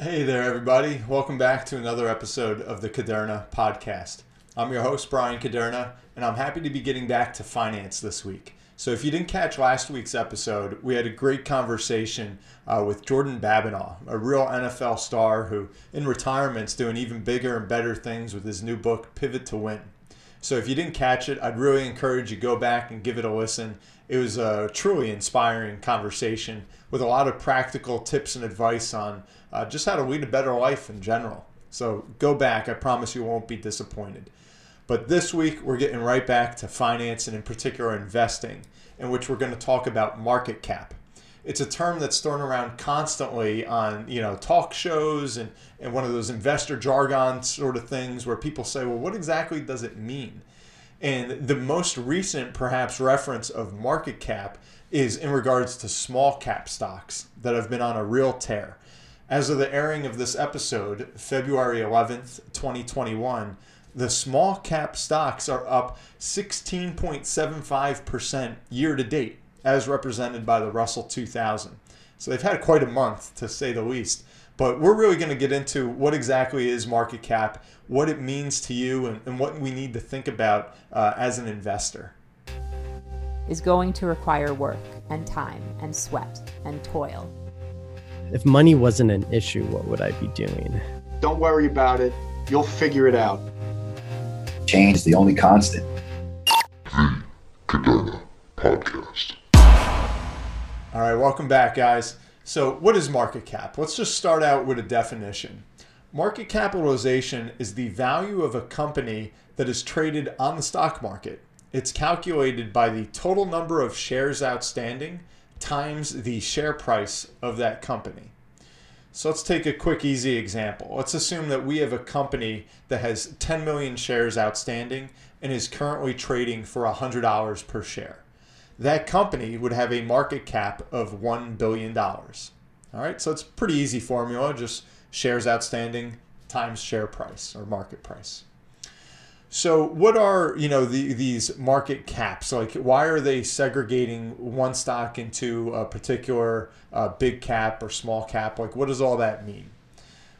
Hey there, everybody. Welcome back to another episode of the Kuderna podcast. I'm your host, Bryan Kuderna, and I'm happy to be getting back to finance this week. So, if you didn't catch last week's episode, we had a great conversation uh, with Jordan Babineaux, a real NFL star who, in retirement, is doing even bigger and better things with his new book, Pivot to Win. So, if you didn't catch it, I'd really encourage you go back and give it a listen. It was a truly inspiring conversation with a lot of practical tips and advice on uh, just how to lead a better life in general. So, go back. I promise you won't be disappointed. But this week, we're getting right back to finance and, in particular, investing, in which we're going to talk about market cap. It's a term that's thrown around constantly on you know talk shows and, and one of those investor jargon sort of things where people say, well, what exactly does it mean? And the most recent, perhaps, reference of market cap is in regards to small cap stocks that have been on a real tear. As of the airing of this episode, February 11th, 2021, the small cap stocks are up 16.75% year to date, as represented by the Russell 2000. So they've had quite a month, to say the least. But we're really going to get into what exactly is market cap, what it means to you, and, and what we need to think about uh, as an investor. Is going to require work and time and sweat and toil. If money wasn't an issue, what would I be doing? Don't worry about it. You'll figure it out change is the only constant. The Kuderna Podcast. All right, welcome back, guys. So, what is market cap? Let's just start out with a definition. Market capitalization is the value of a company that is traded on the stock market. It's calculated by the total number of shares outstanding times the share price of that company. So let's take a quick, easy example. Let's assume that we have a company that has 10 million shares outstanding and is currently trading for $100 per share. That company would have a market cap of $1 billion. All right, so it's pretty easy formula, just shares outstanding times share price or market price. So, what are you know the, these market caps? Like, why are they segregating one stock into a particular uh, big cap or small cap? Like, what does all that mean?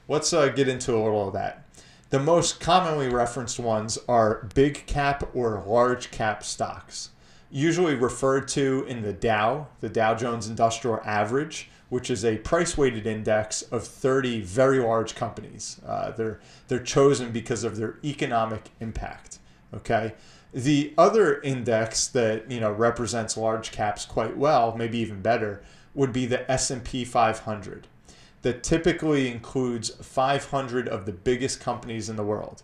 Let's uh, get into a little of that. The most commonly referenced ones are big cap or large cap stocks, usually referred to in the Dow, the Dow Jones Industrial Average, which is a price weighted index of 30 very large companies. Uh, they're, they're chosen because of their economic impact. Okay. The other index that you know represents large caps quite well, maybe even better, would be the S&P 500 that typically includes 500 of the biggest companies in the world.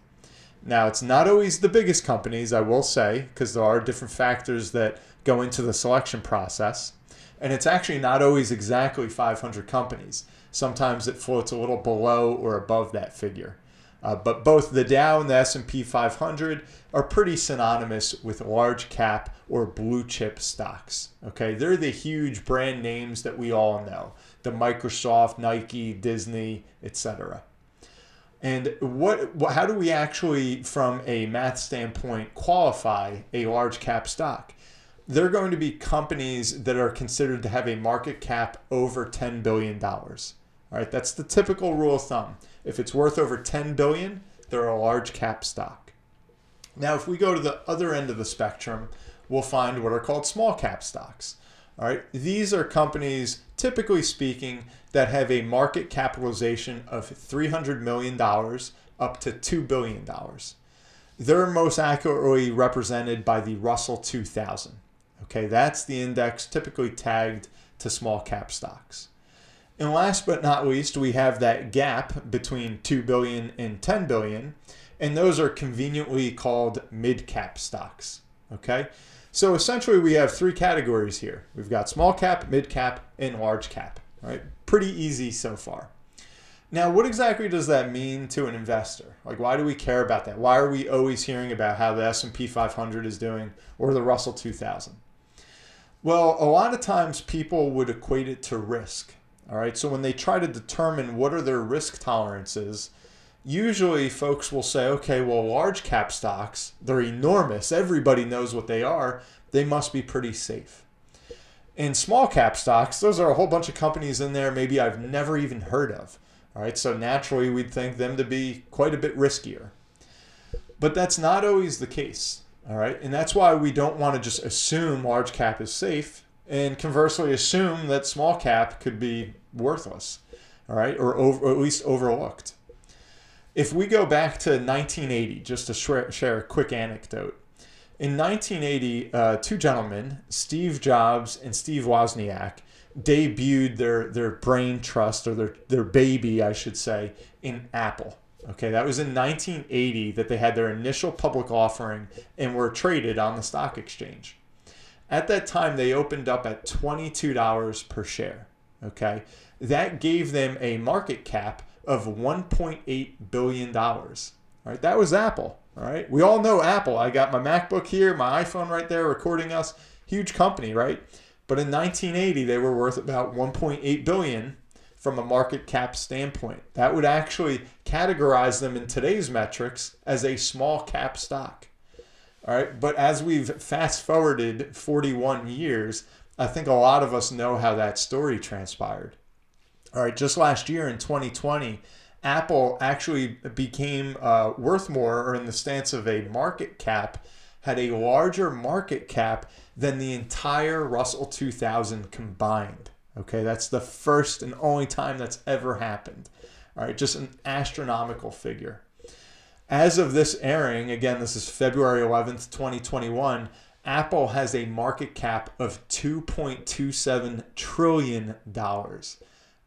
Now, it's not always the biggest companies, I will say, because there are different factors that go into the selection process and it's actually not always exactly 500 companies. Sometimes it floats a little below or above that figure. Uh, but both the Dow and the S&P 500 are pretty synonymous with large cap or blue chip stocks. Okay, they're the huge brand names that we all know: the Microsoft, Nike, Disney, etc. And what, how do we actually, from a math standpoint, qualify a large cap stock? they're going to be companies that are considered to have a market cap over $10 billion. All right, that's the typical rule of thumb. If it's worth over 10 billion, they're a large cap stock. Now, if we go to the other end of the spectrum, we'll find what are called small cap stocks. All right, these are companies, typically speaking, that have a market capitalization of $300 million up to $2 billion. They're most accurately represented by the Russell 2000. Okay, that's the index typically tagged to small cap stocks. And last but not least, we have that gap between 2 billion and 10 billion, and those are conveniently called mid cap stocks. Okay? So essentially we have three categories here. We've got small cap, mid cap, and large cap. Right? Pretty easy so far. Now, what exactly does that mean to an investor? Like, why do we care about that? Why are we always hearing about how the S&P 500 is doing or the Russell 2000? Well, a lot of times people would equate it to risk. All right. So when they try to determine what are their risk tolerances, usually folks will say, okay, well, large cap stocks, they're enormous. Everybody knows what they are. They must be pretty safe. In small cap stocks, those are a whole bunch of companies in there maybe I've never even heard of. All right, so naturally we'd think them to be quite a bit riskier. But that's not always the case. All right, and that's why we don't want to just assume large cap is safe and conversely assume that small cap could be worthless. All right, or, over, or at least overlooked. If we go back to 1980, just to share, a quick anecdote. In 1980, uh, two gentlemen, Steve Jobs and Steve Wozniak, debuted their, their brain trust or their, their baby, I should say, in Apple. Okay, that was in 1980 that they had their initial public offering and were traded on the stock exchange. At that time, they opened up at $22 per share. Okay, that gave them a market cap of 1.8 billion dollars. All right, that was Apple. All right, we all know Apple. I got my MacBook here, my iPhone right there, recording us. Huge company, right? But in 1980, they were worth about 1.8 billion from a market cap standpoint. That would actually categorize them in today's metrics as a small cap stock. All right, but as we've fast forwarded 41 years, I think a lot of us know how that story transpired. All right, just last year in 2020, Apple actually became uh, worth more, or in the stance of a market cap, had a larger market cap than the entire Russell 2000 combined. Okay, that's the first and only time that's ever happened. All right, just an astronomical figure. As of this airing, again, this is February 11th, 2021, Apple has a market cap of $2.27 trillion.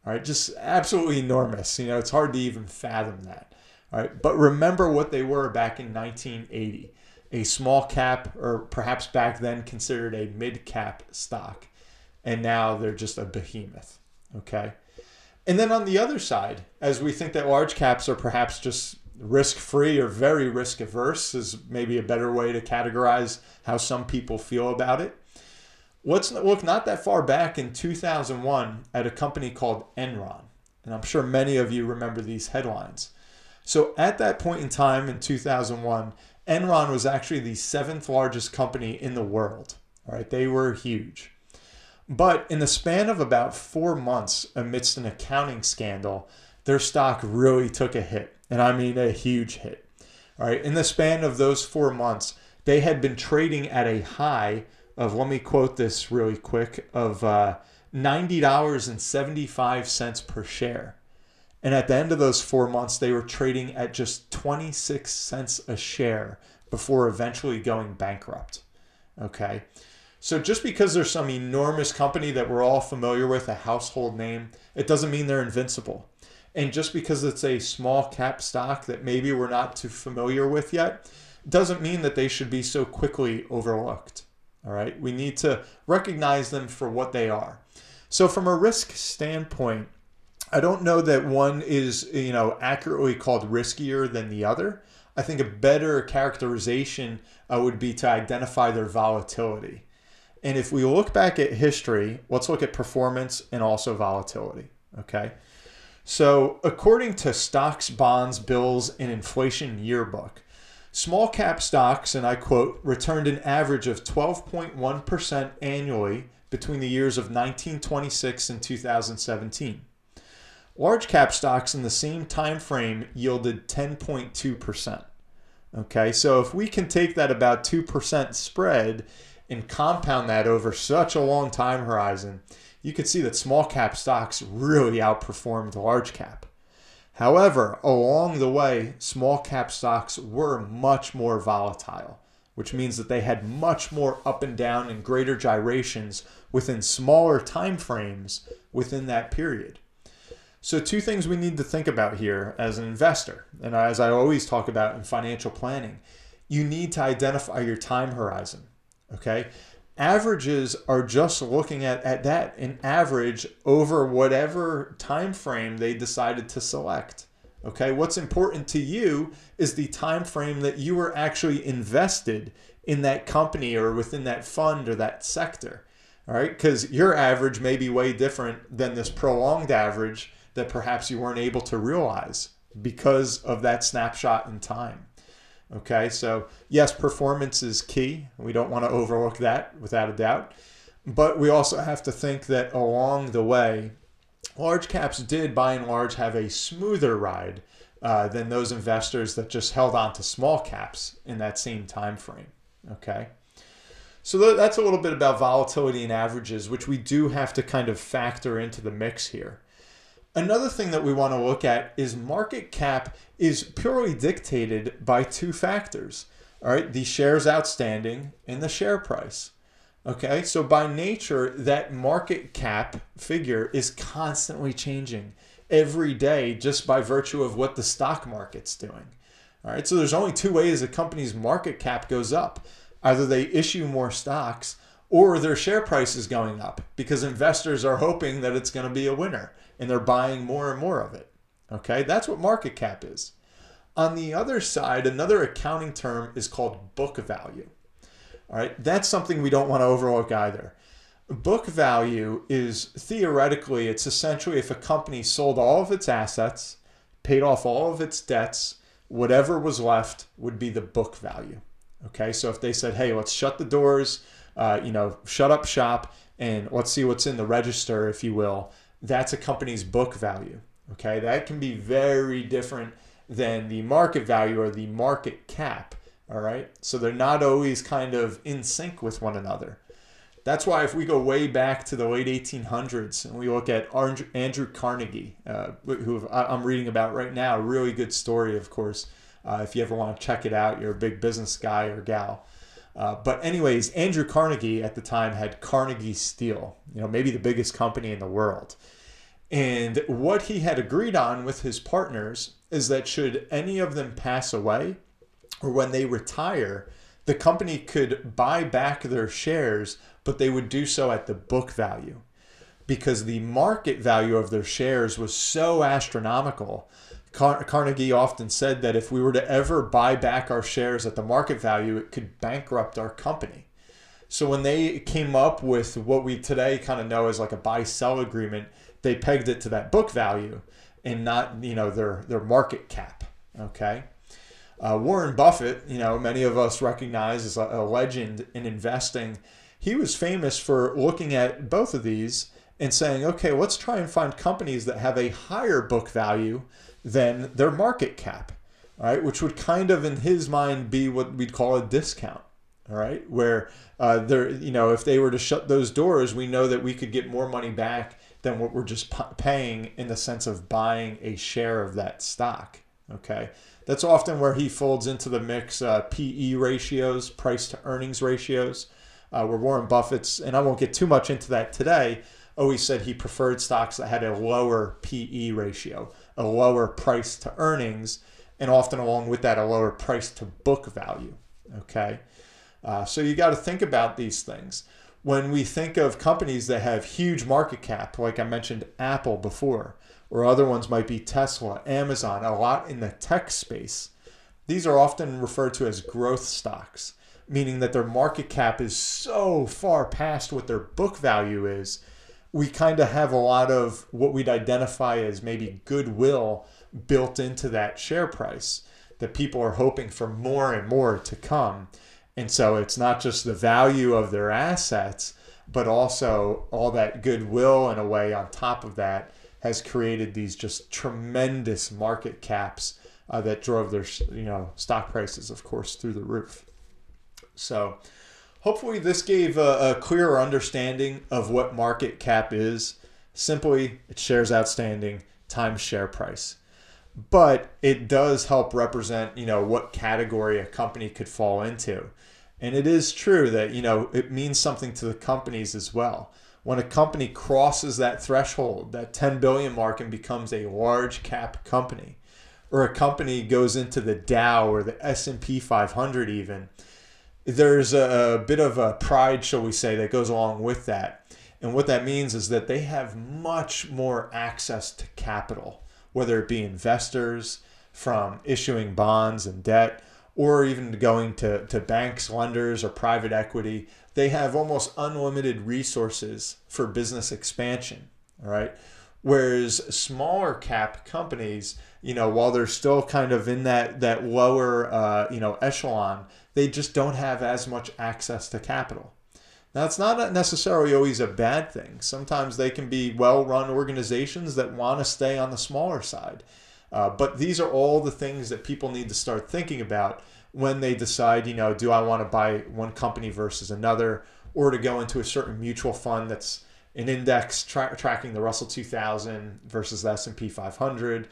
All right, just absolutely enormous. You know, it's hard to even fathom that. All right, but remember what they were back in 1980 a small cap, or perhaps back then considered a mid cap stock. And now they're just a behemoth. Okay. And then on the other side, as we think that large caps are perhaps just risk free or very risk averse, is maybe a better way to categorize how some people feel about it. Let's look not that far back in 2001 at a company called Enron. And I'm sure many of you remember these headlines. So at that point in time in 2001, Enron was actually the seventh largest company in the world. All right, they were huge. But in the span of about four months, amidst an accounting scandal, their stock really took a hit. And I mean a huge hit. All right, in the span of those four months, they had been trading at a high of, let me quote this really quick, of uh, $90.75 per share. And at the end of those four months, they were trading at just 26 cents a share before eventually going bankrupt. Okay. So just because there's some enormous company that we're all familiar with, a household name, it doesn't mean they're invincible. And just because it's a small cap stock that maybe we're not too familiar with yet, doesn't mean that they should be so quickly overlooked. All right. We need to recognize them for what they are. So, from a risk standpoint, I don't know that one is, you know, accurately called riskier than the other. I think a better characterization uh, would be to identify their volatility. And if we look back at history, let's look at performance and also volatility. Okay. So, according to Stocks, Bonds, Bills, and Inflation Yearbook, small cap stocks, and I quote, returned an average of 12.1% annually between the years of 1926 and 2017. Large cap stocks in the same time frame yielded 10.2%. Okay, so if we can take that about 2% spread and compound that over such a long time horizon, you can see that small cap stocks really outperformed large cap. However, along the way, small cap stocks were much more volatile, which means that they had much more up and down and greater gyrations within smaller time frames within that period. So, two things we need to think about here as an investor, and as I always talk about in financial planning, you need to identify your time horizon. Okay. Averages are just looking at, at that, an average over whatever time frame they decided to select. Okay. What's important to you is the time frame that you were actually invested in that company or within that fund or that sector. All right. Because your average may be way different than this prolonged average that perhaps you weren't able to realize because of that snapshot in time. Okay, so yes, performance is key. We don't want to overlook that without a doubt. But we also have to think that along the way, large caps did by and large have a smoother ride uh, than those investors that just held on to small caps in that same time frame. Okay. So that's a little bit about volatility and averages, which we do have to kind of factor into the mix here. Another thing that we want to look at is market cap is purely dictated by two factors. All right, the shares outstanding and the share price. Okay, so by nature, that market cap figure is constantly changing every day just by virtue of what the stock market's doing. All right, so there's only two ways a company's market cap goes up either they issue more stocks or their share price is going up because investors are hoping that it's going to be a winner and they're buying more and more of it. Okay, that's what market cap is. On the other side, another accounting term is called book value. All right, that's something we don't want to overlook either. Book value is theoretically, it's essentially if a company sold all of its assets, paid off all of its debts, whatever was left would be the book value. Okay, so if they said, hey, let's shut the doors, uh, you know, shut up shop, and let's see what's in the register, if you will, that's a company's book value. Okay, that can be very different than the market value or the market cap. All right, so they're not always kind of in sync with one another. That's why if we go way back to the late 1800s and we look at Andrew Carnegie, uh, who I'm reading about right now, a really good story, of course. Uh, if you ever want to check it out, you're a big business guy or gal. Uh, but anyways, Andrew Carnegie at the time had Carnegie Steel, you know, maybe the biggest company in the world. And what he had agreed on with his partners is that should any of them pass away or when they retire, the company could buy back their shares, but they would do so at the book value because the market value of their shares was so astronomical. Car- Carnegie often said that if we were to ever buy back our shares at the market value, it could bankrupt our company. So when they came up with what we today kind of know as like a buy sell agreement, they pegged it to that book value and not you know their their market cap. Okay. Uh, Warren Buffett, you know, many of us recognize as a, a legend in investing. He was famous for looking at both of these and saying, okay, let's try and find companies that have a higher book value than their market cap, right? Which would kind of, in his mind, be what we'd call a discount, all right? Where uh, there, you know, if they were to shut those doors, we know that we could get more money back than what we're just paying in the sense of buying a share of that stock. Okay, that's often where he folds into the mix uh, PE ratios, price to earnings ratios, uh, where Warren Buffett's, and I won't get too much into that today, always said he preferred stocks that had a lower PE ratio, a lower price to earnings, and often along with that, a lower price to book value. Okay, uh, so you got to think about these things when we think of companies that have huge market cap, like I mentioned Apple before, or other ones might be Tesla, Amazon, a lot in the tech space, these are often referred to as growth stocks, meaning that their market cap is so far past what their book value is. We kind of have a lot of what we'd identify as maybe goodwill built into that share price that people are hoping for more and more to come. And so it's not just the value of their assets, but also all that goodwill in a way on top of that has created these just tremendous market caps uh, that drove their you know stock prices, of course, through the roof. So hopefully this gave a, a clearer understanding of what market cap is. Simply, it shares outstanding times share price but it does help represent you know what category a company could fall into and it is true that, you know, it means something to the companies as well. When a company crosses that threshold, that 10 billion mark and becomes a large cap company, or a company goes into the Dow or the S&P 500 even, there's a, bit of a pride, shall we say, that goes along with that. And what that means is that they have much more access to capital, whether it be investors from issuing bonds and debt, or even going to, to banks, lenders, or private equity, they have almost unlimited resources for business expansion. Right. Whereas smaller cap companies, you know, while they're still kind of in that that lower, uh, you know, echelon, they just don't have as much access to capital. That's not necessarily always a bad thing. Sometimes they can be well run organizations that want to stay on the smaller side. Uh, but these are all the things that people need to start thinking about when they decide, you know, do I want to buy one company versus another or to go into a certain mutual fund that's an index tra- tracking the Russell 2000 versus the S&P 500.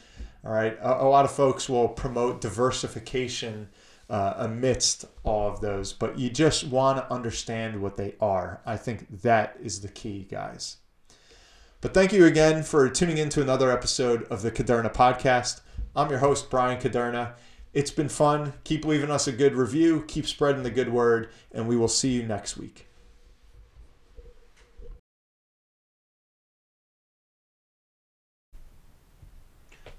All right, a, a lot of folks will promote diversification uh, amidst all of those, but you just want to understand what they are. I think that is the key, guys. But thank you again for tuning in to another episode of the Kuderna podcast. I'm your host, Bryan Kuderna. It's been fun. Keep leaving us a good review, keep spreading the good word, and we will see you next week.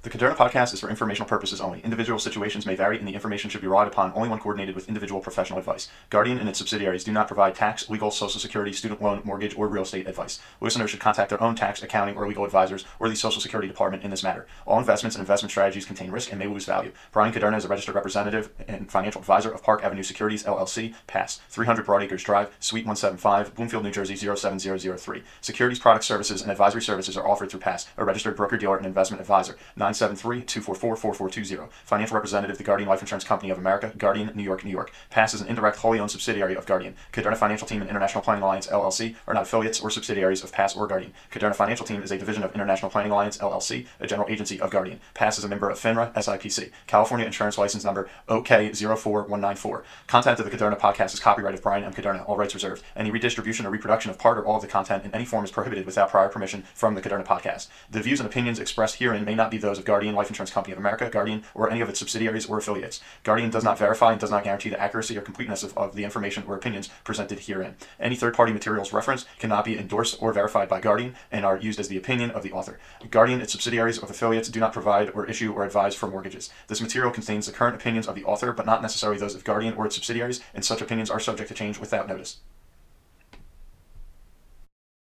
The Kuderna podcast is for informational purposes only. Individual situations may vary, and the information should be relied upon only when coordinated with individual professional advice. Guardian and its subsidiaries do not provide tax, legal, social security, student loan, mortgage, or real estate advice. Listeners should contact their own tax, accounting, or legal advisors or the Social Security Department in this matter. All investments and investment strategies contain risk and may lose value. Bryan Kuderna is a registered representative and financial advisor of Park Avenue Securities LLC, PAS, 300 Broadacres Drive, Suite 175, Bloomfield, New Jersey 07003. Securities, product services, and advisory services are offered through PAS, a registered broker dealer and investment advisor. 973 444420. Financial representative, of the Guardian Life Insurance Company of America, Guardian, New York, New York. PAS is an indirect, wholly owned subsidiary of Guardian. Kuderna Financial Team and International Planning Alliance LLC are not affiliates or subsidiaries of PAS or Guardian. Kuderna Financial Team is a division of International Planning Alliance LLC, a general agency of Guardian. PAS is a member of FINRA SIPC, California Insurance License Number OK04194. Content of the Kuderna podcast is copyright of Bryan M. Kuderna, all rights reserved. Any redistribution or reproduction of part or all of the content in any form is prohibited without prior permission from the Kuderna podcast. The views and opinions expressed herein may not be those of Guardian Life Insurance Company of America. Guardian, or any of its subsidiaries or affiliates. Guardian does not verify and does not guarantee the accuracy or completeness of, of the information or opinions presented herein. Any third party materials referenced cannot be endorsed or verified by Guardian and are used as the opinion of the author. Guardian, its subsidiaries, or affiliates do not provide or issue or advise for mortgages. This material contains the current opinions of the author, but not necessarily those of Guardian or its subsidiaries, and such opinions are subject to change without notice.